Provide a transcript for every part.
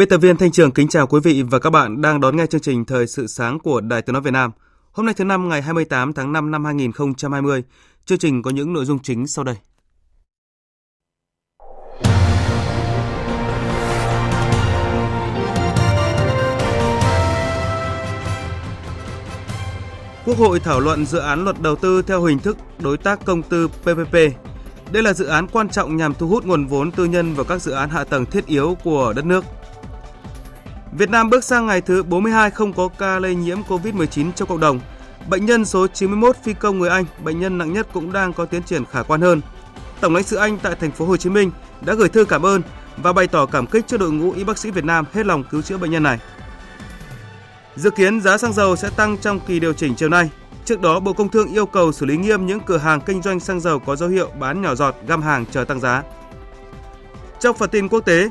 Biên tập viên Thanh Trường kính chào quý vị và các bạn đang đón nghe chương trình Thời sự sáng của Đài Tiếng Nói Việt Nam. Hôm nay thứ năm ngày 28 tháng 5 năm 2020, chương trình có những nội dung chính sau đây. Quốc hội thảo luận dự án luật đầu tư theo hình thức đối tác công tư PPP. Đây là dự án quan trọng nhằm thu hút nguồn vốn tư nhân vào các dự án hạ tầng thiết yếu của đất nước – Việt Nam bước sang ngày thứ 42 không có ca lây nhiễm COVID-19 trong cộng đồng. Bệnh nhân số 91 phi công người Anh, bệnh nhân nặng nhất cũng đang có tiến triển khả quan hơn. Tổng lãnh sự Anh tại thành phố Hồ Chí Minh đã gửi thư cảm ơn và bày tỏ cảm kích cho đội ngũ y bác sĩ Việt Nam hết lòng cứu chữa bệnh nhân này. Dự kiến giá xăng dầu sẽ tăng trong kỳ điều chỉnh chiều nay. Trước đó, Bộ Công Thương yêu cầu xử lý nghiêm những cửa hàng kinh doanh xăng dầu có dấu hiệu bán nhỏ giọt, găm hàng chờ tăng giá. Trong phần tin quốc tế,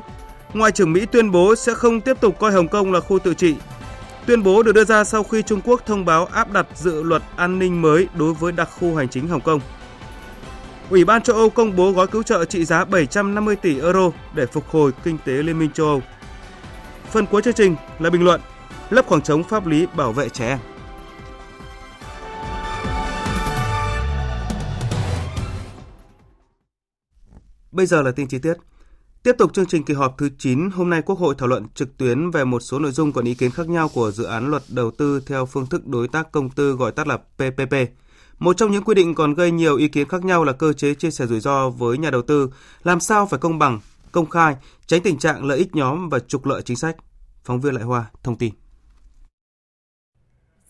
Ngoại trưởng Mỹ tuyên bố sẽ không tiếp tục coi Hồng Kông là khu tự trị. Tuyên bố được đưa ra sau khi Trung Quốc thông báo áp đặt dự luật an ninh mới đối với đặc khu hành chính Hồng Kông. Ủy ban châu Âu công bố gói cứu trợ trị giá 750 tỷ euro để phục hồi kinh tế Liên minh châu Âu. Phần cuối chương trình là bình luận lấp khoảng trống pháp lý bảo vệ trẻ em. Bây giờ là tin chi tiết. Tiếp tục chương trình kỳ họp thứ 9, hôm nay Quốc hội thảo luận trực tuyến về một số nội dung còn ý kiến khác nhau của dự án luật đầu tư theo phương thức đối tác công tư gọi tắt là PPP. Một trong những quy định còn gây nhiều ý kiến khác nhau là cơ chế chia sẻ rủi ro với nhà đầu tư, làm sao phải công bằng, công khai, tránh tình trạng lợi ích nhóm và trục lợi chính sách. Phóng viên Lại Hoa thông tin.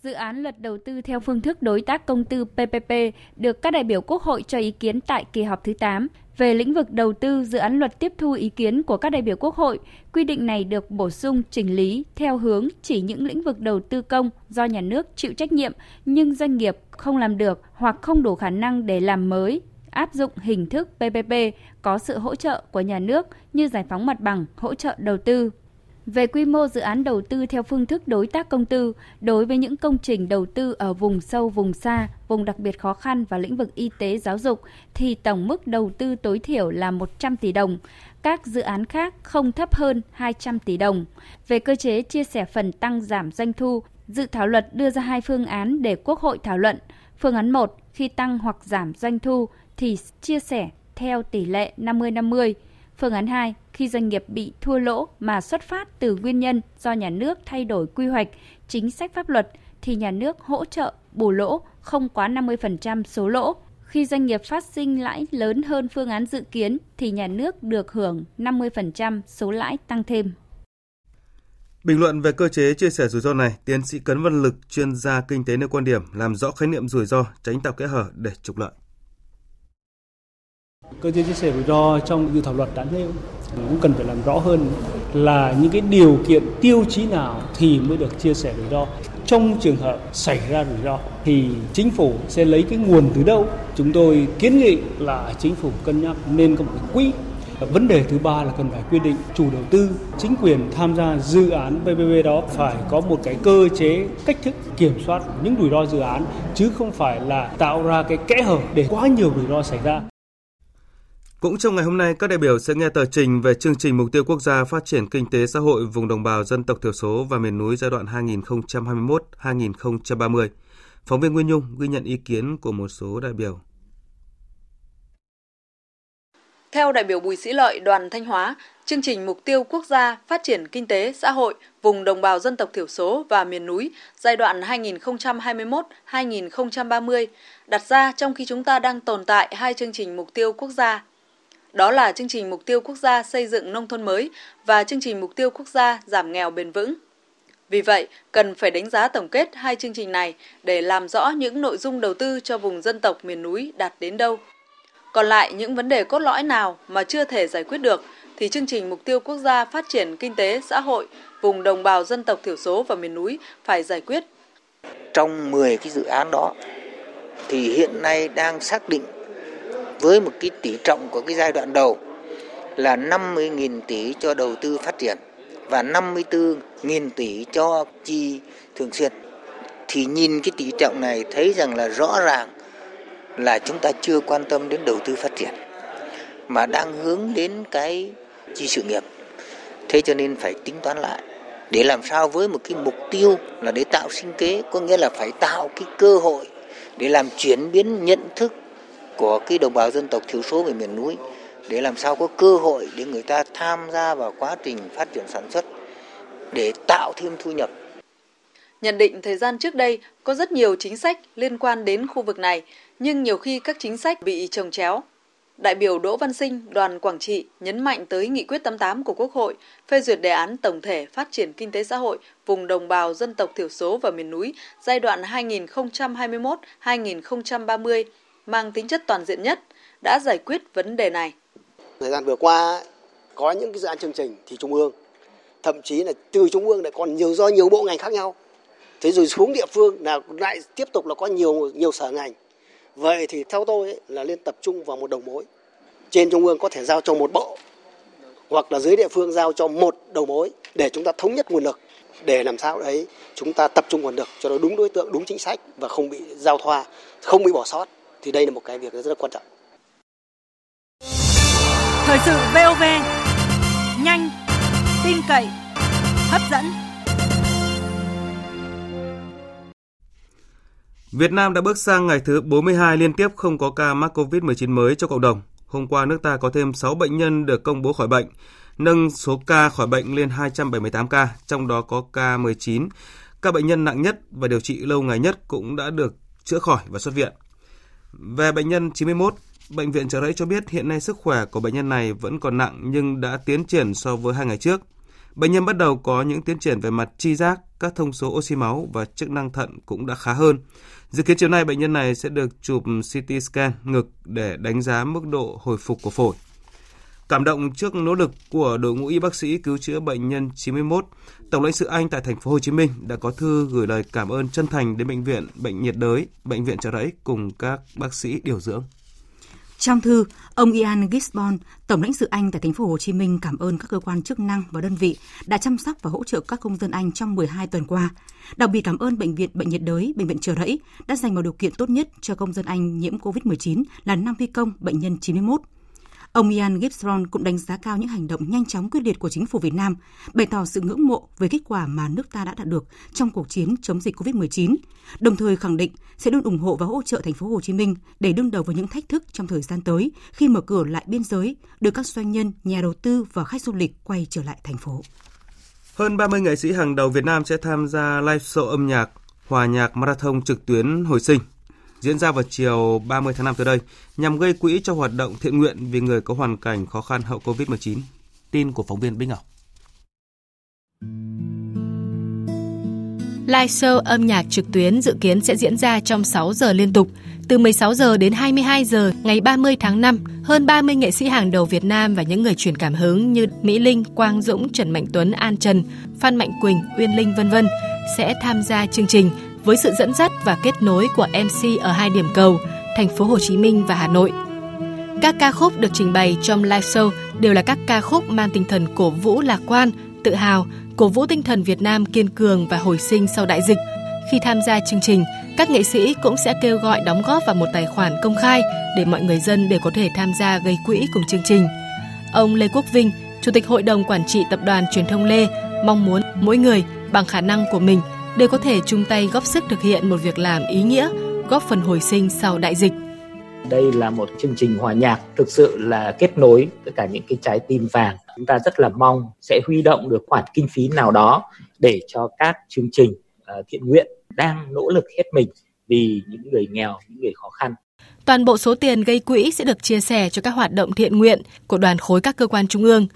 Dự án luật đầu tư theo phương thức đối tác công tư PPP được các đại biểu Quốc hội cho ý kiến tại kỳ họp thứ 8. Về lĩnh vực đầu tư, dự án luật tiếp thu ý kiến của các đại biểu Quốc hội. Quy định này được bổ sung chỉnh lý theo hướng chỉ những lĩnh vực đầu tư công do nhà nước chịu trách nhiệm nhưng doanh nghiệp không làm được hoặc không đủ khả năng để làm mới áp dụng hình thức PPP có sự hỗ trợ của nhà nước như giải phóng mặt bằng, hỗ trợ đầu tư, về quy mô dự án đầu tư theo phương thức đối tác công tư, đối với những công trình đầu tư ở vùng sâu, vùng xa, vùng đặc biệt khó khăn và lĩnh vực y tế giáo dục thì tổng mức đầu tư tối thiểu là 100 tỷ đồng. Các dự án khác không thấp hơn 200 tỷ đồng. Về cơ chế chia sẻ phần tăng giảm doanh thu, dự thảo luật đưa ra hai phương án để Quốc hội thảo luận. Phương án 1, khi tăng hoặc giảm doanh thu thì chia sẻ theo tỷ lệ 50-50 Phương án 2, khi doanh nghiệp bị thua lỗ mà xuất phát từ nguyên nhân do nhà nước thay đổi quy hoạch, chính sách pháp luật thì nhà nước hỗ trợ bù lỗ không quá 50% số lỗ. Khi doanh nghiệp phát sinh lãi lớn hơn phương án dự kiến thì nhà nước được hưởng 50% số lãi tăng thêm. Bình luận về cơ chế chia sẻ rủi ro này, tiến sĩ Cấn Văn Lực, chuyên gia kinh tế nêu quan điểm làm rõ khái niệm rủi ro, tránh tạo kẽ hở để trục lợi. Cơ chế chia sẻ rủi ro trong dự thảo luật đã nêu cũng cần phải làm rõ hơn là những cái điều kiện tiêu chí nào thì mới được chia sẻ rủi ro. Trong trường hợp xảy ra rủi ro thì chính phủ sẽ lấy cái nguồn từ đâu? Chúng tôi kiến nghị là chính phủ cân nhắc nên có một cái quỹ Vấn đề thứ ba là cần phải quy định chủ đầu tư, chính quyền tham gia dự án PPP đó phải có một cái cơ chế cách thức kiểm soát những rủi ro dự án chứ không phải là tạo ra cái kẽ hở để quá nhiều rủi ro xảy ra. Cũng trong ngày hôm nay, các đại biểu sẽ nghe tờ trình về chương trình mục tiêu quốc gia phát triển kinh tế xã hội vùng đồng bào dân tộc thiểu số và miền núi giai đoạn 2021-2030. Phóng viên Nguyên Nhung ghi nhận ý kiến của một số đại biểu. Theo đại biểu Bùi Sĩ Lợi, đoàn Thanh Hóa, chương trình mục tiêu quốc gia phát triển kinh tế xã hội vùng đồng bào dân tộc thiểu số và miền núi giai đoạn 2021-2030 đặt ra trong khi chúng ta đang tồn tại hai chương trình mục tiêu quốc gia đó là chương trình mục tiêu quốc gia xây dựng nông thôn mới và chương trình mục tiêu quốc gia giảm nghèo bền vững. Vì vậy, cần phải đánh giá tổng kết hai chương trình này để làm rõ những nội dung đầu tư cho vùng dân tộc miền núi đạt đến đâu. Còn lại những vấn đề cốt lõi nào mà chưa thể giải quyết được thì chương trình mục tiêu quốc gia phát triển kinh tế xã hội vùng đồng bào dân tộc thiểu số và miền núi phải giải quyết. Trong 10 cái dự án đó thì hiện nay đang xác định với một cái tỷ trọng của cái giai đoạn đầu là 50.000 tỷ cho đầu tư phát triển và 54.000 tỷ cho chi thường xuyên. Thì nhìn cái tỷ trọng này thấy rằng là rõ ràng là chúng ta chưa quan tâm đến đầu tư phát triển, mà đang hướng đến cái chi sự nghiệp. Thế cho nên phải tính toán lại để làm sao với một cái mục tiêu là để tạo sinh kế, có nghĩa là phải tạo cái cơ hội để làm chuyển biến nhận thức của cái đồng bào dân tộc thiểu số về miền núi để làm sao có cơ hội để người ta tham gia vào quá trình phát triển sản xuất để tạo thêm thu nhập. Nhận định thời gian trước đây có rất nhiều chính sách liên quan đến khu vực này, nhưng nhiều khi các chính sách bị trồng chéo. Đại biểu Đỗ Văn Sinh, đoàn Quảng Trị nhấn mạnh tới nghị quyết 88 của Quốc hội phê duyệt đề án tổng thể phát triển kinh tế xã hội vùng đồng bào dân tộc thiểu số và miền núi giai đoạn 2021-2030 mang tính chất toàn diện nhất đã giải quyết vấn đề này. Thời gian vừa qua có những cái dự án chương trình thì trung ương thậm chí là từ trung ương lại còn nhiều do nhiều bộ ngành khác nhau. Thế rồi xuống địa phương là lại tiếp tục là có nhiều nhiều sở ngành. Vậy thì theo tôi ấy, là nên tập trung vào một đầu mối. Trên trung ương có thể giao cho một bộ hoặc là dưới địa phương giao cho một đầu mối để chúng ta thống nhất nguồn lực để làm sao đấy chúng ta tập trung nguồn lực cho nó đúng đối tượng, đúng chính sách và không bị giao thoa, không bị bỏ sót thì đây là một cái việc rất là quan trọng. Thời sự VOV nhanh, tin cậy, hấp dẫn. Việt Nam đã bước sang ngày thứ 42 liên tiếp không có ca mắc COVID-19 mới cho cộng đồng. Hôm qua nước ta có thêm 6 bệnh nhân được công bố khỏi bệnh, nâng số ca khỏi bệnh lên 278 ca, trong đó có ca 19. Các bệnh nhân nặng nhất và điều trị lâu ngày nhất cũng đã được chữa khỏi và xuất viện. Về bệnh nhân 91, Bệnh viện Trợ Rẫy cho biết hiện nay sức khỏe của bệnh nhân này vẫn còn nặng nhưng đã tiến triển so với hai ngày trước. Bệnh nhân bắt đầu có những tiến triển về mặt chi giác, các thông số oxy máu và chức năng thận cũng đã khá hơn. Dự kiến chiều nay bệnh nhân này sẽ được chụp CT scan ngực để đánh giá mức độ hồi phục của phổi. Cảm động trước nỗ lực của đội ngũ y bác sĩ cứu chữa bệnh nhân 91, Tổng lãnh sự Anh tại thành phố Hồ Chí Minh đã có thư gửi lời cảm ơn chân thành đến bệnh viện Bệnh nhiệt đới, bệnh viện chợ Rẫy cùng các bác sĩ điều dưỡng. Trong thư, ông Ian Gisborne, Tổng lãnh sự Anh tại thành phố Hồ Chí Minh cảm ơn các cơ quan chức năng và đơn vị đã chăm sóc và hỗ trợ các công dân Anh trong 12 tuần qua. Đặc biệt cảm ơn Bệnh viện Bệnh nhiệt đới, Bệnh viện chợ Rẫy đã dành một điều kiện tốt nhất cho công dân Anh nhiễm COVID-19 là Nam Phi Công, bệnh nhân 91. Ông Ian Gibson cũng đánh giá cao những hành động nhanh chóng quyết liệt của chính phủ Việt Nam, bày tỏ sự ngưỡng mộ về kết quả mà nước ta đã đạt được trong cuộc chiến chống dịch COVID-19, đồng thời khẳng định sẽ luôn ủng hộ và hỗ trợ thành phố Hồ Chí Minh để đương đầu với những thách thức trong thời gian tới khi mở cửa lại biên giới, đưa các doanh nhân, nhà đầu tư và khách du lịch quay trở lại thành phố. Hơn 30 nghệ sĩ hàng đầu Việt Nam sẽ tham gia live show âm nhạc hòa nhạc marathon trực tuyến hồi sinh diễn ra vào chiều 30 tháng 5 tới đây nhằm gây quỹ cho hoạt động thiện nguyện vì người có hoàn cảnh khó khăn hậu Covid-19. Tin của phóng viên Bích Ngọc. Live show âm nhạc trực tuyến dự kiến sẽ diễn ra trong 6 giờ liên tục, từ 16 giờ đến 22 giờ ngày 30 tháng 5. Hơn 30 nghệ sĩ hàng đầu Việt Nam và những người truyền cảm hứng như Mỹ Linh, Quang Dũng, Trần Mạnh Tuấn, An Trần, Phan Mạnh Quỳnh, Uyên Linh vân vân sẽ tham gia chương trình với sự dẫn dắt và kết nối của MC ở hai điểm cầu, thành phố Hồ Chí Minh và Hà Nội. Các ca khúc được trình bày trong live show đều là các ca khúc mang tinh thần cổ vũ lạc quan, tự hào, cổ vũ tinh thần Việt Nam kiên cường và hồi sinh sau đại dịch. Khi tham gia chương trình, các nghệ sĩ cũng sẽ kêu gọi đóng góp vào một tài khoản công khai để mọi người dân đều có thể tham gia gây quỹ cùng chương trình. Ông Lê Quốc Vinh, Chủ tịch Hội đồng Quản trị Tập đoàn Truyền thông Lê, mong muốn mỗi người bằng khả năng của mình đều có thể chung tay góp sức thực hiện một việc làm ý nghĩa, góp phần hồi sinh sau đại dịch. Đây là một chương trình hòa nhạc thực sự là kết nối tất cả những cái trái tim vàng. Chúng ta rất là mong sẽ huy động được khoản kinh phí nào đó để cho các chương trình uh, thiện nguyện đang nỗ lực hết mình vì những người nghèo, những người khó khăn Toàn bộ số tiền gây quỹ sẽ được chia sẻ cho các hoạt động thiện nguyện của đoàn khối các cơ quan trung ương.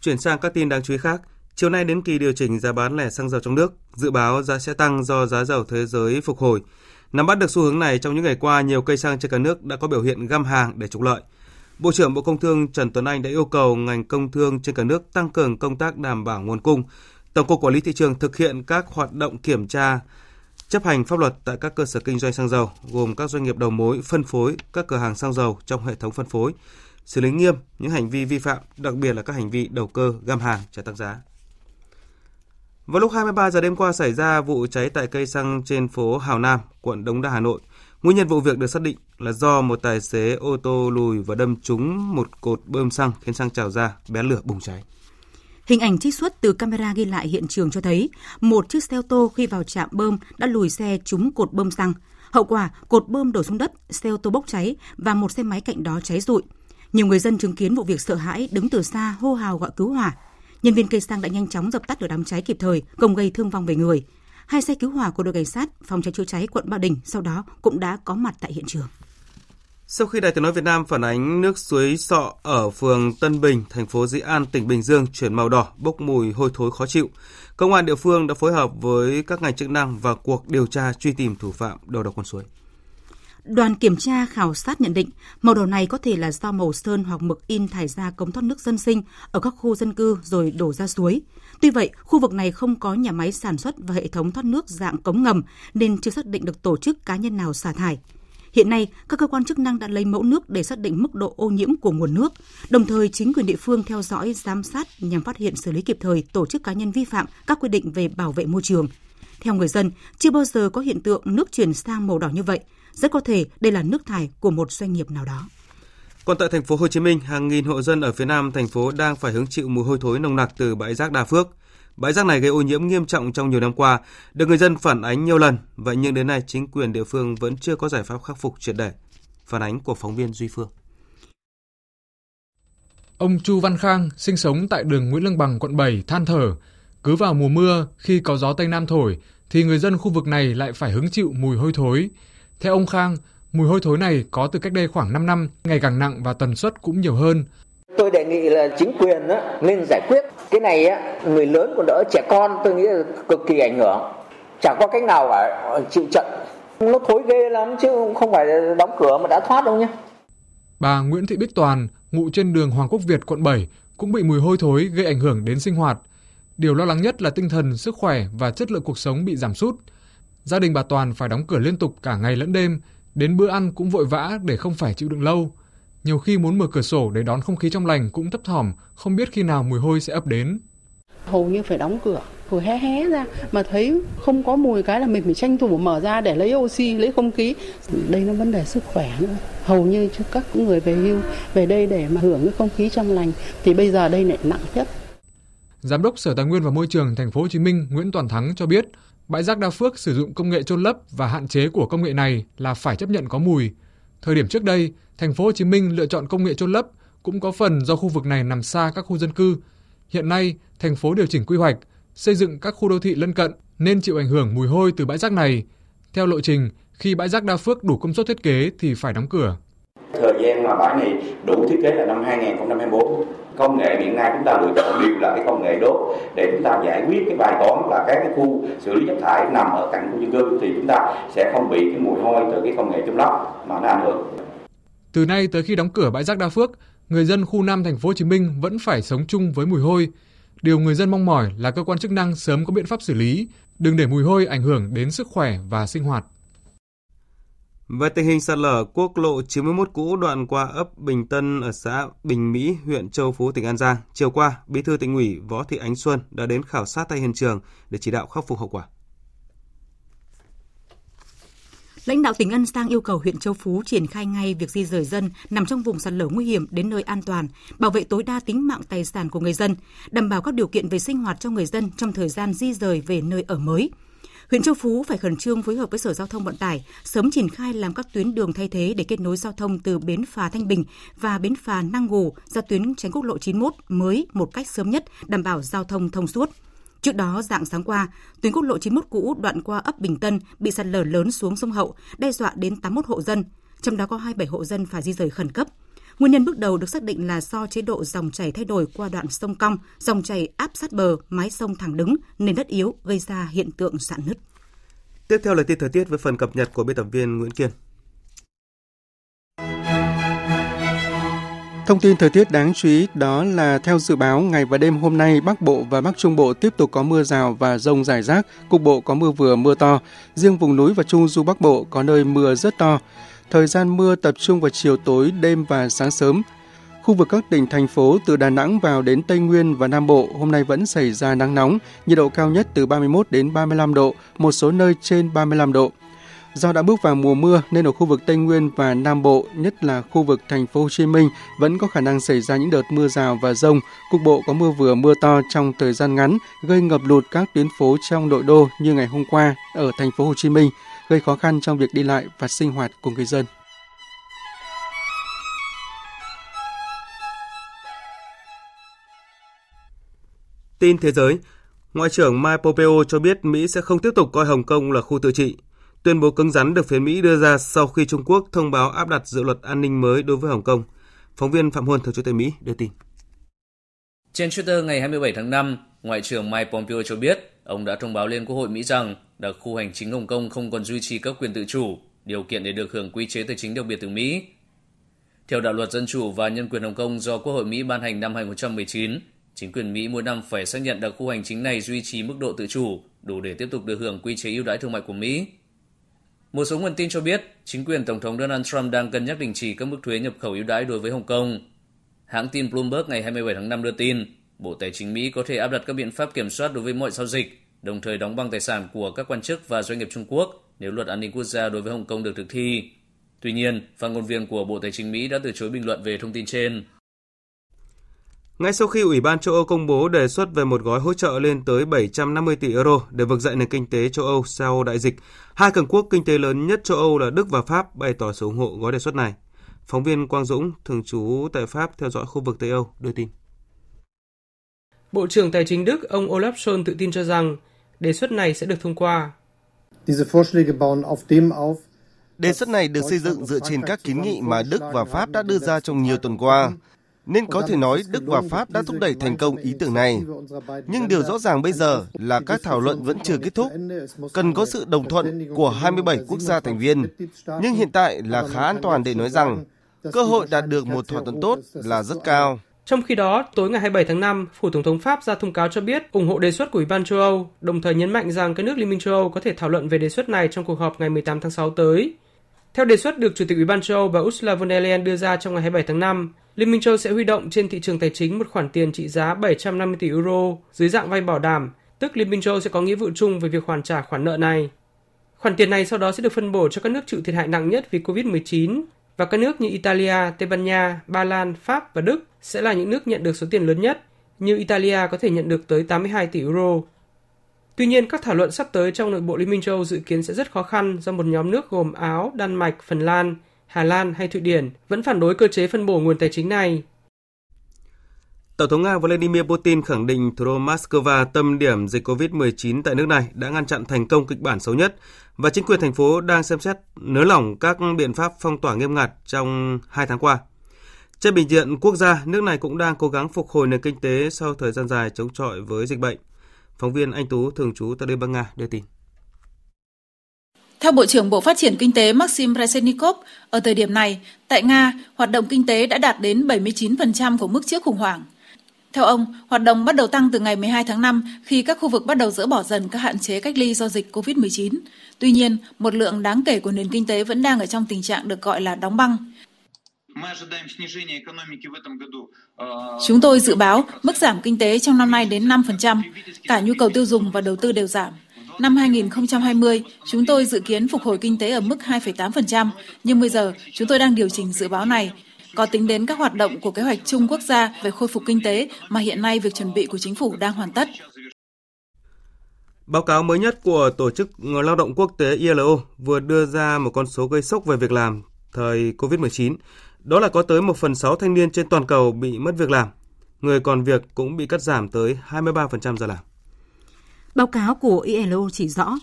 Chuyển sang các tin đáng chú ý khác, chiều nay đến kỳ điều chỉnh giá bán lẻ xăng dầu trong nước, dự báo giá sẽ tăng do giá dầu thế giới phục hồi. Nắm bắt được xu hướng này trong những ngày qua, nhiều cây xăng trên cả nước đã có biểu hiện găm hàng để trục lợi. Bộ trưởng Bộ Công Thương Trần Tuấn Anh đã yêu cầu ngành công thương trên cả nước tăng cường công tác đảm bảo nguồn cung. Tổng cục Quản lý thị trường thực hiện các hoạt động kiểm tra, chấp hành pháp luật tại các cơ sở kinh doanh xăng dầu, gồm các doanh nghiệp đầu mối, phân phối, các cửa hàng xăng dầu trong hệ thống phân phối, xử lý nghiêm những hành vi vi phạm, đặc biệt là các hành vi đầu cơ găm hàng trả tăng giá. Vào lúc 23 giờ đêm qua xảy ra vụ cháy tại cây xăng trên phố Hào Nam, quận Đống Đa, Hà Nội. Nguyên nhân vụ việc được xác định là do một tài xế ô tô lùi và đâm trúng một cột bơm xăng khiến xăng trào ra, bén lửa bùng cháy. Hình ảnh trích xuất từ camera ghi lại hiện trường cho thấy một chiếc xe ô tô khi vào trạm bơm đã lùi xe trúng cột bơm xăng. Hậu quả, cột bơm đổ xuống đất, xe ô tô bốc cháy và một xe máy cạnh đó cháy rụi. Nhiều người dân chứng kiến vụ việc sợ hãi đứng từ xa hô hào gọi cứu hỏa. Nhân viên cây xăng đã nhanh chóng dập tắt được đám cháy kịp thời, không gây thương vong về người. Hai xe cứu hỏa của đội cảnh sát phòng cháy chữa cháy quận Ba Đình sau đó cũng đã có mặt tại hiện trường. Sau khi Đài tiếng nói Việt Nam phản ánh nước suối sọ ở phường Tân Bình, thành phố Dĩ An, tỉnh Bình Dương chuyển màu đỏ, bốc mùi hôi thối khó chịu, công an địa phương đã phối hợp với các ngành chức năng và cuộc điều tra truy tìm thủ phạm đầu độc con suối. Đoàn kiểm tra khảo sát nhận định màu đỏ này có thể là do màu sơn hoặc mực in thải ra cống thoát nước dân sinh ở các khu dân cư rồi đổ ra suối. Tuy vậy, khu vực này không có nhà máy sản xuất và hệ thống thoát nước dạng cống ngầm nên chưa xác định được tổ chức cá nhân nào xả thải. Hiện nay, các cơ quan chức năng đã lấy mẫu nước để xác định mức độ ô nhiễm của nguồn nước, đồng thời chính quyền địa phương theo dõi, giám sát nhằm phát hiện xử lý kịp thời tổ chức cá nhân vi phạm các quy định về bảo vệ môi trường. Theo người dân, chưa bao giờ có hiện tượng nước chuyển sang màu đỏ như vậy. Rất có thể đây là nước thải của một doanh nghiệp nào đó. Còn tại thành phố Hồ Chí Minh, hàng nghìn hộ dân ở phía Nam thành phố đang phải hứng chịu mùi hôi thối nồng nặc từ bãi rác Đa Phước. Bãi rác này gây ô nhiễm nghiêm trọng trong nhiều năm qua, được người dân phản ánh nhiều lần, vậy nhưng đến nay chính quyền địa phương vẫn chưa có giải pháp khắc phục triệt để. Phản ánh của phóng viên Duy Phương. Ông Chu Văn Khang sinh sống tại đường Nguyễn Lương Bằng, quận 7 than thở, cứ vào mùa mưa khi có gió tây nam thổi thì người dân khu vực này lại phải hứng chịu mùi hôi thối. Theo ông Khang, mùi hôi thối này có từ cách đây khoảng 5 năm, ngày càng nặng và tần suất cũng nhiều hơn. Tôi đề nghị là chính quyền á, nên giải quyết cái này á, người lớn còn đỡ trẻ con tôi nghĩ là cực kỳ ảnh hưởng. Chẳng có cách nào cả chịu trận. Nó thối ghê lắm chứ không phải đóng cửa mà đã thoát đâu nhé. Bà Nguyễn Thị Bích Toàn, ngụ trên đường Hoàng Quốc Việt, quận 7, cũng bị mùi hôi thối gây ảnh hưởng đến sinh hoạt. Điều lo lắng nhất là tinh thần, sức khỏe và chất lượng cuộc sống bị giảm sút. Gia đình bà Toàn phải đóng cửa liên tục cả ngày lẫn đêm, đến bữa ăn cũng vội vã để không phải chịu đựng lâu. Nhiều khi muốn mở cửa sổ để đón không khí trong lành cũng thấp thỏm, không biết khi nào mùi hôi sẽ ập đến. Hầu như phải đóng cửa, cửa hé hé ra mà thấy không có mùi cái là mình phải tranh thủ mở ra để lấy oxy, lấy không khí. Đây là vấn đề sức khỏe nữa. Hầu như các người về hưu về đây để mà hưởng cái không khí trong lành thì bây giờ đây lại nặng nhất. Giám đốc Sở Tài nguyên và Môi trường Thành phố Hồ Chí Minh Nguyễn Toàn Thắng cho biết, bãi rác Đa Phước sử dụng công nghệ chôn lấp và hạn chế của công nghệ này là phải chấp nhận có mùi. Thời điểm trước đây, Thành phố Hồ Chí Minh lựa chọn công nghệ chôn lấp cũng có phần do khu vực này nằm xa các khu dân cư. Hiện nay, thành phố điều chỉnh quy hoạch, xây dựng các khu đô thị lân cận nên chịu ảnh hưởng mùi hôi từ bãi rác này. Theo lộ trình, khi bãi rác Đa Phước đủ công suất thiết kế thì phải đóng cửa. Thời gian mà bãi này đủ thiết kế là năm 2024. Công nghệ hiện nay chúng ta lựa chọn đều là cái công nghệ đốt để chúng ta giải quyết cái bài toán là các cái khu xử lý chất thải nằm ở cạnh khu dân cư thì chúng ta sẽ không bị cái mùi hôi từ cái công nghệ chôn lấp mà nó ảnh hưởng. Từ nay tới khi đóng cửa bãi rác Đa Phước, người dân khu Nam thành phố Hồ Chí Minh vẫn phải sống chung với mùi hôi. Điều người dân mong mỏi là cơ quan chức năng sớm có biện pháp xử lý, đừng để mùi hôi ảnh hưởng đến sức khỏe và sinh hoạt. Về tình hình sạt lở quốc lộ 91 cũ đoạn qua ấp Bình Tân ở xã Bình Mỹ, huyện Châu Phú, tỉnh An Giang, chiều qua, Bí thư tỉnh ủy Võ Thị Ánh Xuân đã đến khảo sát tại hiện trường để chỉ đạo khắc phục hậu quả. Lãnh đạo tỉnh An Giang yêu cầu huyện Châu Phú triển khai ngay việc di rời dân nằm trong vùng sạt lở nguy hiểm đến nơi an toàn, bảo vệ tối đa tính mạng tài sản của người dân, đảm bảo các điều kiện về sinh hoạt cho người dân trong thời gian di rời về nơi ở mới. Huyện Châu Phú phải khẩn trương phối hợp với Sở Giao thông Vận tải sớm triển khai làm các tuyến đường thay thế để kết nối giao thông từ bến phà Thanh Bình và bến phà Năng Gù ra tuyến tránh quốc lộ 91 mới một cách sớm nhất, đảm bảo giao thông thông suốt. Trước đó, dạng sáng qua, tuyến quốc lộ 91 cũ đoạn qua ấp Bình Tân bị sạt lở lớn xuống sông Hậu, đe dọa đến 81 hộ dân, trong đó có 27 hộ dân phải di rời khẩn cấp. Nguyên nhân bước đầu được xác định là do chế độ dòng chảy thay đổi qua đoạn sông cong, dòng chảy áp sát bờ, mái sông thẳng đứng nên đất yếu gây ra hiện tượng sạn nứt. Tiếp theo là tin thời tiết với phần cập nhật của biên tập viên Nguyễn Kiên. Thông tin thời tiết đáng chú ý đó là theo dự báo ngày và đêm hôm nay Bắc Bộ và Bắc Trung Bộ tiếp tục có mưa rào và rông rải rác, cục bộ có mưa vừa mưa to. Riêng vùng núi và Trung Du Bắc Bộ có nơi mưa rất to. Thời gian mưa tập trung vào chiều tối, đêm và sáng sớm. Khu vực các tỉnh thành phố từ Đà Nẵng vào đến Tây Nguyên và Nam Bộ hôm nay vẫn xảy ra nắng nóng, nhiệt độ cao nhất từ 31 đến 35 độ, một số nơi trên 35 độ. Do đã bước vào mùa mưa nên ở khu vực Tây Nguyên và Nam Bộ, nhất là khu vực thành phố Hồ Chí Minh vẫn có khả năng xảy ra những đợt mưa rào và rông, cục bộ có mưa vừa mưa to trong thời gian ngắn, gây ngập lụt các tuyến phố trong nội đô như ngày hôm qua ở thành phố Hồ Chí Minh, gây khó khăn trong việc đi lại và sinh hoạt của người dân. Tin thế giới, Ngoại trưởng Mike Pompeo cho biết Mỹ sẽ không tiếp tục coi Hồng Kông là khu tự trị. Tuyên bố cứng rắn được phía Mỹ đưa ra sau khi Trung Quốc thông báo áp đặt dự luật an ninh mới đối với Hồng Kông. Phóng viên Phạm Huân thường trú tại Mỹ đưa tin. Trên Twitter ngày 27 tháng 5, Ngoại trưởng Mike Pompeo cho biết ông đã thông báo lên Quốc hội Mỹ rằng đặc khu hành chính Hồng Kông không còn duy trì các quyền tự chủ, điều kiện để được hưởng quy chế tài chính đặc biệt từ Mỹ. Theo đạo luật dân chủ và nhân quyền Hồng Kông do Quốc hội Mỹ ban hành năm 2019, chính quyền Mỹ mỗi năm phải xác nhận đặc khu hành chính này duy trì mức độ tự chủ, đủ để tiếp tục được hưởng quy chế ưu đãi thương mại của Mỹ. Một số nguồn tin cho biết, chính quyền Tổng thống Donald Trump đang cân nhắc đình chỉ các mức thuế nhập khẩu ưu đãi đối với Hồng Kông. Hãng tin Bloomberg ngày 27 tháng 5 đưa tin, Bộ Tài chính Mỹ có thể áp đặt các biện pháp kiểm soát đối với mọi giao dịch, đồng thời đóng băng tài sản của các quan chức và doanh nghiệp Trung Quốc nếu luật an ninh quốc gia đối với Hồng Kông được thực thi. Tuy nhiên, phát ngôn viên của Bộ Tài chính Mỹ đã từ chối bình luận về thông tin trên. Ngay sau khi Ủy ban châu Âu công bố đề xuất về một gói hỗ trợ lên tới 750 tỷ euro để vực dậy nền kinh tế châu Âu sau đại dịch, hai cường quốc kinh tế lớn nhất châu Âu là Đức và Pháp bày tỏ sự ủng hộ gói đề xuất này. Phóng viên Quang Dũng, thường trú tại Pháp theo dõi khu vực Tây Âu, đưa tin. Bộ trưởng Tài chính Đức ông Olaf Scholz tự tin cho rằng đề xuất này sẽ được thông qua. Đề xuất này được xây dựng dựa trên các kiến nghị mà Đức và Pháp đã đưa ra trong nhiều tuần qua, nên có thể nói Đức và Pháp đã thúc đẩy thành công ý tưởng này. Nhưng điều rõ ràng bây giờ là các thảo luận vẫn chưa kết thúc. Cần có sự đồng thuận của 27 quốc gia thành viên. Nhưng hiện tại là khá an toàn để nói rằng cơ hội đạt được một thỏa thuận tốt là rất cao. Trong khi đó, tối ngày 27 tháng 5, Phủ Tổng thống Pháp ra thông cáo cho biết ủng hộ đề xuất của Ủy ban châu Âu, đồng thời nhấn mạnh rằng các nước Liên minh châu Âu có thể thảo luận về đề xuất này trong cuộc họp ngày 18 tháng 6 tới. Theo đề xuất được Chủ tịch Ủy ban châu Âu bà Ursula von der Leyen đưa ra trong ngày 27 tháng 5, Liên minh châu sẽ huy động trên thị trường tài chính một khoản tiền trị giá 750 tỷ euro dưới dạng vay bảo đảm, tức Liên minh châu sẽ có nghĩa vụ chung về việc hoàn trả khoản nợ này. Khoản tiền này sau đó sẽ được phân bổ cho các nước chịu thiệt hại nặng nhất vì Covid-19 và các nước như Italia, Tây Ban Nha, Ba Lan, Pháp và Đức sẽ là những nước nhận được số tiền lớn nhất, như Italia có thể nhận được tới 82 tỷ euro. Tuy nhiên, các thảo luận sắp tới trong nội bộ Liên minh châu dự kiến sẽ rất khó khăn do một nhóm nước gồm Áo, Đan Mạch, Phần Lan, Hà Lan hay Thụy Điển vẫn phản đối cơ chế phân bổ nguồn tài chính này. Tổng thống Nga Vladimir Putin khẳng định thủ đô Moscow tâm điểm dịch COVID-19 tại nước này đã ngăn chặn thành công kịch bản xấu nhất và chính quyền thành phố đang xem xét nới lỏng các biện pháp phong tỏa nghiêm ngặt trong hai tháng qua. Trên bình diện quốc gia, nước này cũng đang cố gắng phục hồi nền kinh tế sau thời gian dài chống chọi với dịch bệnh. Phóng viên Anh Tú thường trú tại Liên bang Nga đưa tin. Theo Bộ trưởng Bộ Phát triển Kinh tế Maxim Resenikov, ở thời điểm này, tại Nga, hoạt động kinh tế đã đạt đến 79% của mức trước khủng hoảng. Theo ông, hoạt động bắt đầu tăng từ ngày 12 tháng 5 khi các khu vực bắt đầu dỡ bỏ dần các hạn chế cách ly do dịch COVID-19. Tuy nhiên, một lượng đáng kể của nền kinh tế vẫn đang ở trong tình trạng được gọi là đóng băng. Chúng tôi dự báo mức giảm kinh tế trong năm nay đến 5%, cả nhu cầu tiêu dùng và đầu tư đều giảm. Năm 2020, chúng tôi dự kiến phục hồi kinh tế ở mức 2,8%, nhưng bây giờ chúng tôi đang điều chỉnh dự báo này có tính đến các hoạt động của kế hoạch chung quốc gia về khôi phục kinh tế mà hiện nay việc chuẩn bị của chính phủ đang hoàn tất. Báo cáo mới nhất của Tổ chức Lao động Quốc tế ILO vừa đưa ra một con số gây sốc về việc làm thời COVID-19. Đó là có tới 1 phần 6 thanh niên trên toàn cầu bị mất việc làm. Người còn việc cũng bị cắt giảm tới 23% giờ làm. Báo cáo của ILO chỉ rõ,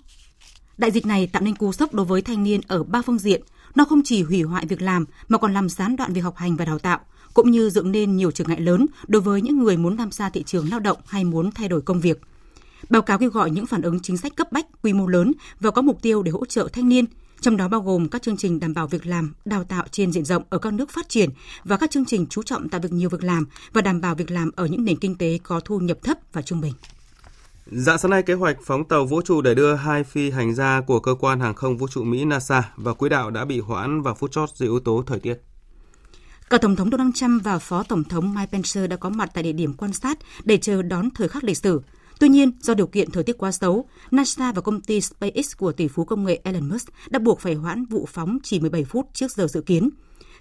đại dịch này tạo nên cú sốc đối với thanh niên ở ba phương diện. Nó không chỉ hủy hoại việc làm mà còn làm gián đoạn việc học hành và đào tạo, cũng như dựng nên nhiều trở ngại lớn đối với những người muốn tham gia thị trường lao động hay muốn thay đổi công việc. Báo cáo kêu gọi những phản ứng chính sách cấp bách, quy mô lớn và có mục tiêu để hỗ trợ thanh niên, trong đó bao gồm các chương trình đảm bảo việc làm, đào tạo trên diện rộng ở các nước phát triển và các chương trình chú trọng tạo việc nhiều việc làm và đảm bảo việc làm ở những nền kinh tế có thu nhập thấp và trung bình. Dạng sáng nay, kế hoạch phóng tàu vũ trụ để đưa hai phi hành gia của cơ quan hàng không vũ trụ Mỹ NASA vào quỹ đạo đã bị hoãn vào phút chót do yếu tố thời tiết. Cả Tổng thống Donald Trump và Phó Tổng thống Mike Pence đã có mặt tại địa điểm quan sát để chờ đón thời khắc lịch sử. Tuy nhiên, do điều kiện thời tiết quá xấu, NASA và công ty SpaceX của tỷ phú công nghệ Elon Musk đã buộc phải hoãn vụ phóng chỉ 17 phút trước giờ dự kiến.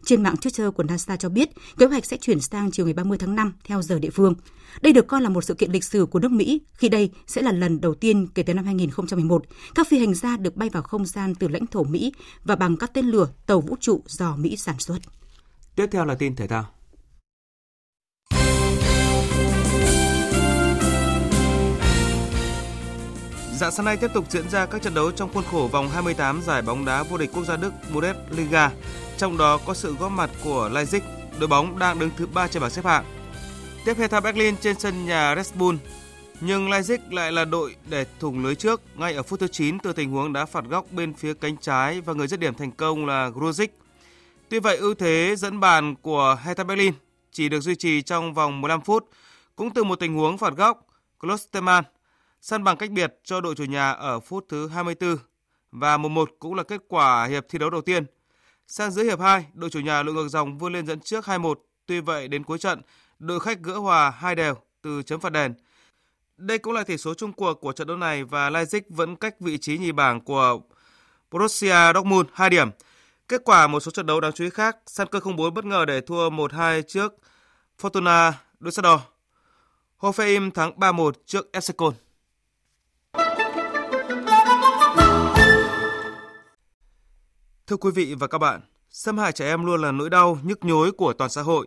Trên mạng Twitter của NASA cho biết, kế hoạch sẽ chuyển sang chiều ngày 30 tháng 5 theo giờ địa phương. Đây được coi là một sự kiện lịch sử của nước Mỹ, khi đây sẽ là lần đầu tiên kể từ năm 2011, các phi hành gia được bay vào không gian từ lãnh thổ Mỹ và bằng các tên lửa tàu vũ trụ do Mỹ sản xuất. Tiếp theo là tin thể thao. Dạng sáng nay tiếp tục diễn ra các trận đấu trong khuôn khổ vòng 28 giải bóng đá vô địch quốc gia Đức Bundesliga, trong đó có sự góp mặt của Leipzig, đội bóng đang đứng thứ 3 trên bảng xếp hạng. Tiếp Hertha Berlin trên sân nhà Red Bull, nhưng Leipzig lại là đội để thủng lưới trước ngay ở phút thứ 9 từ tình huống đá phạt góc bên phía cánh trái và người dứt điểm thành công là Grujic. Tuy vậy, ưu thế dẫn bàn của Hertha Berlin chỉ được duy trì trong vòng 15 phút, cũng từ một tình huống phạt góc, Klosterman săn bằng cách biệt cho đội chủ nhà ở phút thứ 24 và 1-1 cũng là kết quả hiệp thi đấu đầu tiên. Sang giữa hiệp 2, đội chủ nhà lội ngược dòng vươn lên dẫn trước 2-1. Tuy vậy đến cuối trận, đội khách gỡ hòa hai đều từ chấm phạt đền. Đây cũng là tỷ số chung cuộc của trận đấu này và Leipzig vẫn cách vị trí nhì bảng của Borussia Dortmund 2 điểm. Kết quả một số trận đấu đáng chú ý khác, Schalke 04 bất ngờ để thua 1-2 trước Fortuna Düsseldorf. Hoffenheim thắng 3-1 trước FC Köln. Thưa quý vị và các bạn, xâm hại trẻ em luôn là nỗi đau nhức nhối của toàn xã hội.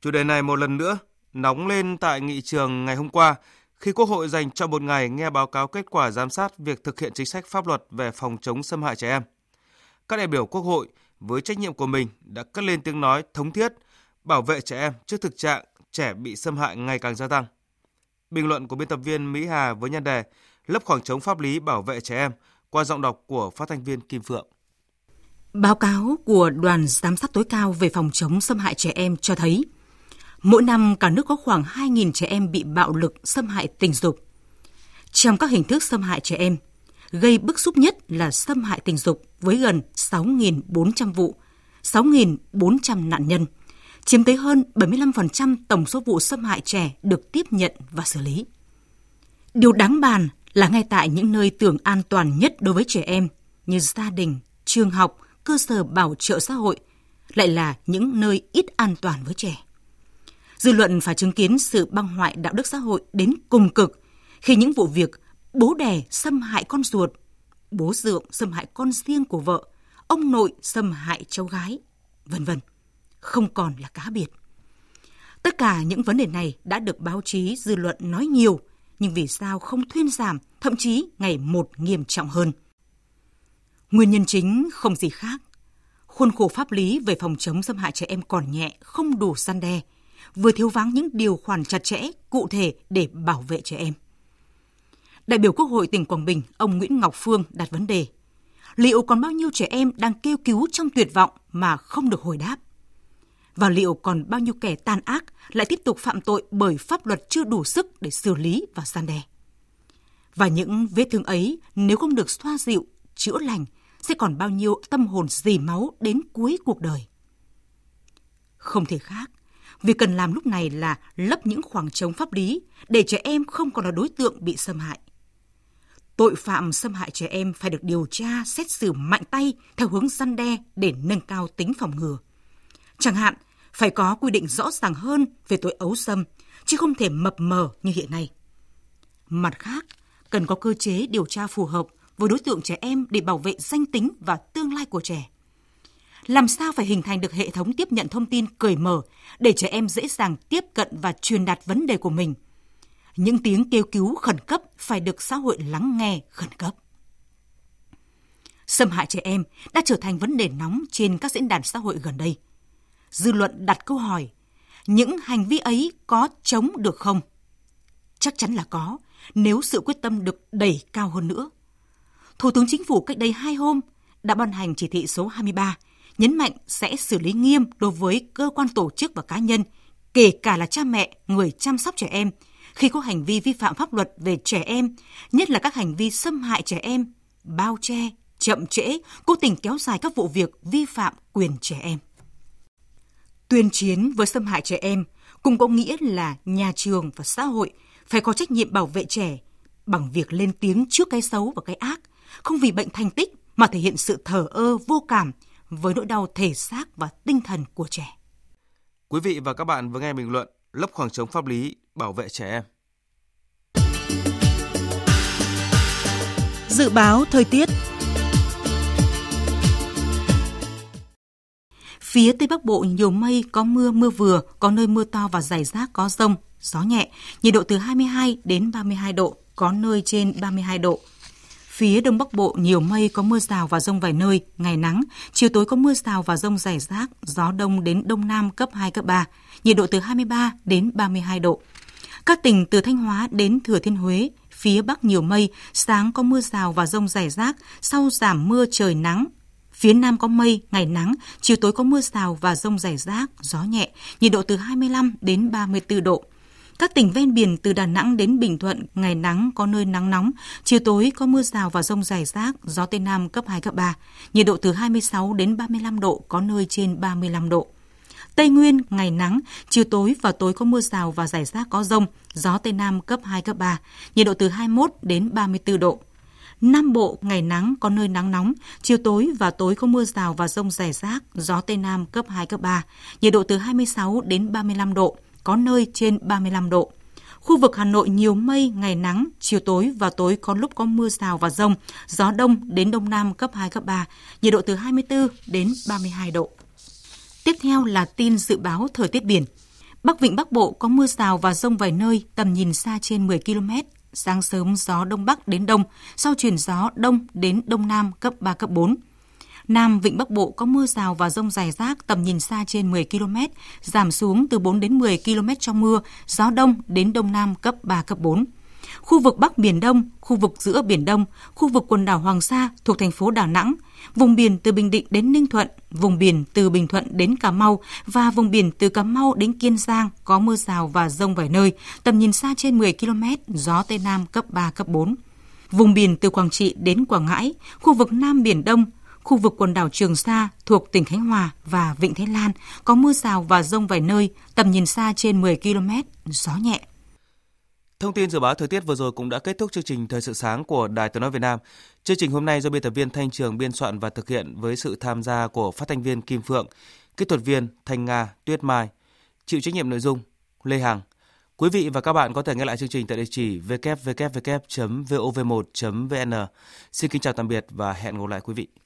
Chủ đề này một lần nữa nóng lên tại nghị trường ngày hôm qua khi Quốc hội dành cho một ngày nghe báo cáo kết quả giám sát việc thực hiện chính sách pháp luật về phòng chống xâm hại trẻ em. Các đại biểu Quốc hội với trách nhiệm của mình đã cất lên tiếng nói thống thiết bảo vệ trẻ em trước thực trạng trẻ bị xâm hại ngày càng gia tăng. Bình luận của biên tập viên Mỹ Hà với nhan đề Lấp khoảng trống pháp lý bảo vệ trẻ em qua giọng đọc của phát thanh viên Kim Phượng. Báo cáo của Đoàn Giám sát tối cao về phòng chống xâm hại trẻ em cho thấy, mỗi năm cả nước có khoảng 2.000 trẻ em bị bạo lực xâm hại tình dục. Trong các hình thức xâm hại trẻ em, gây bức xúc nhất là xâm hại tình dục với gần 6.400 vụ, 6.400 nạn nhân, chiếm tới hơn 75% tổng số vụ xâm hại trẻ được tiếp nhận và xử lý. Điều đáng bàn là ngay tại những nơi tưởng an toàn nhất đối với trẻ em như gia đình, trường học, cơ sở bảo trợ xã hội lại là những nơi ít an toàn với trẻ. Dư luận phải chứng kiến sự băng hoại đạo đức xã hội đến cùng cực khi những vụ việc bố đẻ xâm hại con ruột, bố dượng xâm hại con riêng của vợ, ông nội xâm hại cháu gái, vân vân, không còn là cá biệt. Tất cả những vấn đề này đã được báo chí dư luận nói nhiều, nhưng vì sao không thuyên giảm, thậm chí ngày một nghiêm trọng hơn. Nguyên nhân chính không gì khác. Khuôn khổ pháp lý về phòng chống xâm hại trẻ em còn nhẹ, không đủ gian đe, vừa thiếu vắng những điều khoản chặt chẽ, cụ thể để bảo vệ trẻ em. Đại biểu Quốc hội tỉnh Quảng Bình, ông Nguyễn Ngọc Phương đặt vấn đề. Liệu còn bao nhiêu trẻ em đang kêu cứu trong tuyệt vọng mà không được hồi đáp? Và liệu còn bao nhiêu kẻ tàn ác lại tiếp tục phạm tội bởi pháp luật chưa đủ sức để xử lý và gian đe? Và những vết thương ấy nếu không được xoa dịu, chữa lành sẽ còn bao nhiêu tâm hồn dì máu đến cuối cuộc đời. Không thể khác, việc cần làm lúc này là lấp những khoảng trống pháp lý để trẻ em không còn là đối tượng bị xâm hại. Tội phạm xâm hại trẻ em phải được điều tra, xét xử mạnh tay theo hướng săn đe để nâng cao tính phòng ngừa. Chẳng hạn, phải có quy định rõ ràng hơn về tội ấu xâm, chứ không thể mập mờ như hiện nay. Mặt khác, cần có cơ chế điều tra phù hợp với đối tượng trẻ em để bảo vệ danh tính và tương lai của trẻ. Làm sao phải hình thành được hệ thống tiếp nhận thông tin cởi mở để trẻ em dễ dàng tiếp cận và truyền đạt vấn đề của mình. Những tiếng kêu cứu khẩn cấp phải được xã hội lắng nghe khẩn cấp. Xâm hại trẻ em đã trở thành vấn đề nóng trên các diễn đàn xã hội gần đây. Dư luận đặt câu hỏi, những hành vi ấy có chống được không? Chắc chắn là có, nếu sự quyết tâm được đẩy cao hơn nữa. Thủ tướng Chính phủ cách đây hai hôm đã ban hành chỉ thị số 23, nhấn mạnh sẽ xử lý nghiêm đối với cơ quan tổ chức và cá nhân, kể cả là cha mẹ, người chăm sóc trẻ em, khi có hành vi vi phạm pháp luật về trẻ em, nhất là các hành vi xâm hại trẻ em, bao che, chậm trễ, cố tình kéo dài các vụ việc vi phạm quyền trẻ em. Tuyên chiến với xâm hại trẻ em cũng có nghĩa là nhà trường và xã hội phải có trách nhiệm bảo vệ trẻ bằng việc lên tiếng trước cái xấu và cái ác, không vì bệnh thành tích mà thể hiện sự thờ ơ vô cảm với nỗi đau thể xác và tinh thần của trẻ. Quý vị và các bạn vừa nghe bình luận lấp khoảng trống pháp lý bảo vệ trẻ em. Dự báo thời tiết Phía Tây Bắc Bộ nhiều mây, có mưa, mưa vừa, có nơi mưa to và rải rác có rông, gió nhẹ, nhiệt độ từ 22 đến 32 độ, có nơi trên 32 độ. Phía Đông Bắc Bộ nhiều mây có mưa rào và rông vài nơi, ngày nắng, chiều tối có mưa rào và rông rải rác, gió đông đến đông nam cấp 2, cấp 3, nhiệt độ từ 23 đến 32 độ. Các tỉnh từ Thanh Hóa đến Thừa Thiên Huế, phía Bắc nhiều mây, sáng có mưa rào và rông rải rác, sau giảm mưa trời nắng, Phía Nam có mây, ngày nắng, chiều tối có mưa rào và rông rải rác, gió nhẹ, nhiệt độ từ 25 đến 34 độ. Các tỉnh ven biển từ Đà Nẵng đến Bình Thuận, ngày nắng có nơi nắng nóng, chiều tối có mưa rào và rông rải rác, gió Tây Nam cấp 2, cấp 3, nhiệt độ từ 26 đến 35 độ, có nơi trên 35 độ. Tây Nguyên, ngày nắng, chiều tối và tối có mưa rào và rải rác có rông, gió Tây Nam cấp 2, cấp 3, nhiệt độ từ 21 đến 34 độ. Nam Bộ ngày nắng có nơi nắng nóng, chiều tối và tối có mưa rào và rông rải rác, gió Tây Nam cấp 2, cấp 3, nhiệt độ từ 26 đến 35 độ, có nơi trên 35 độ. Khu vực Hà Nội nhiều mây, ngày nắng, chiều tối và tối có lúc có mưa rào và rông, gió đông đến đông nam cấp 2, cấp 3, nhiệt độ từ 24 đến 32 độ. Tiếp theo là tin dự báo thời tiết biển. Bắc Vịnh Bắc Bộ có mưa rào và rông vài nơi, tầm nhìn xa trên 10 km, sáng sớm gió đông bắc đến đông, sau chuyển gió đông đến đông nam cấp 3, cấp 4. Nam Vịnh Bắc Bộ có mưa rào và rông rải rác tầm nhìn xa trên 10 km, giảm xuống từ 4 đến 10 km trong mưa, gió đông đến đông nam cấp 3, cấp 4. Khu vực Bắc Biển Đông, khu vực giữa Biển Đông, khu vực quần đảo Hoàng Sa thuộc thành phố Đà Nẵng, vùng biển từ Bình Định đến Ninh Thuận, vùng biển từ Bình Thuận đến Cà Mau và vùng biển từ Cà Mau đến Kiên Giang có mưa rào và rông vài nơi, tầm nhìn xa trên 10 km, gió Tây Nam cấp 3, cấp 4. Vùng biển từ Quảng Trị đến Quảng Ngãi, khu vực Nam Biển Đông, khu vực quần đảo Trường Sa thuộc tỉnh Khánh Hòa và Vịnh Thái Lan có mưa rào và rông vài nơi, tầm nhìn xa trên 10 km, gió nhẹ. Thông tin dự báo thời tiết vừa rồi cũng đã kết thúc chương trình Thời sự sáng của Đài Tiếng nói Việt Nam. Chương trình hôm nay do biên tập viên Thanh Trường biên soạn và thực hiện với sự tham gia của phát thanh viên Kim Phượng, kỹ thuật viên Thanh Nga, Tuyết Mai, chịu trách nhiệm nội dung Lê Hằng. Quý vị và các bạn có thể nghe lại chương trình tại địa chỉ www.vov1.vn. Xin kính chào tạm biệt và hẹn gặp lại quý vị.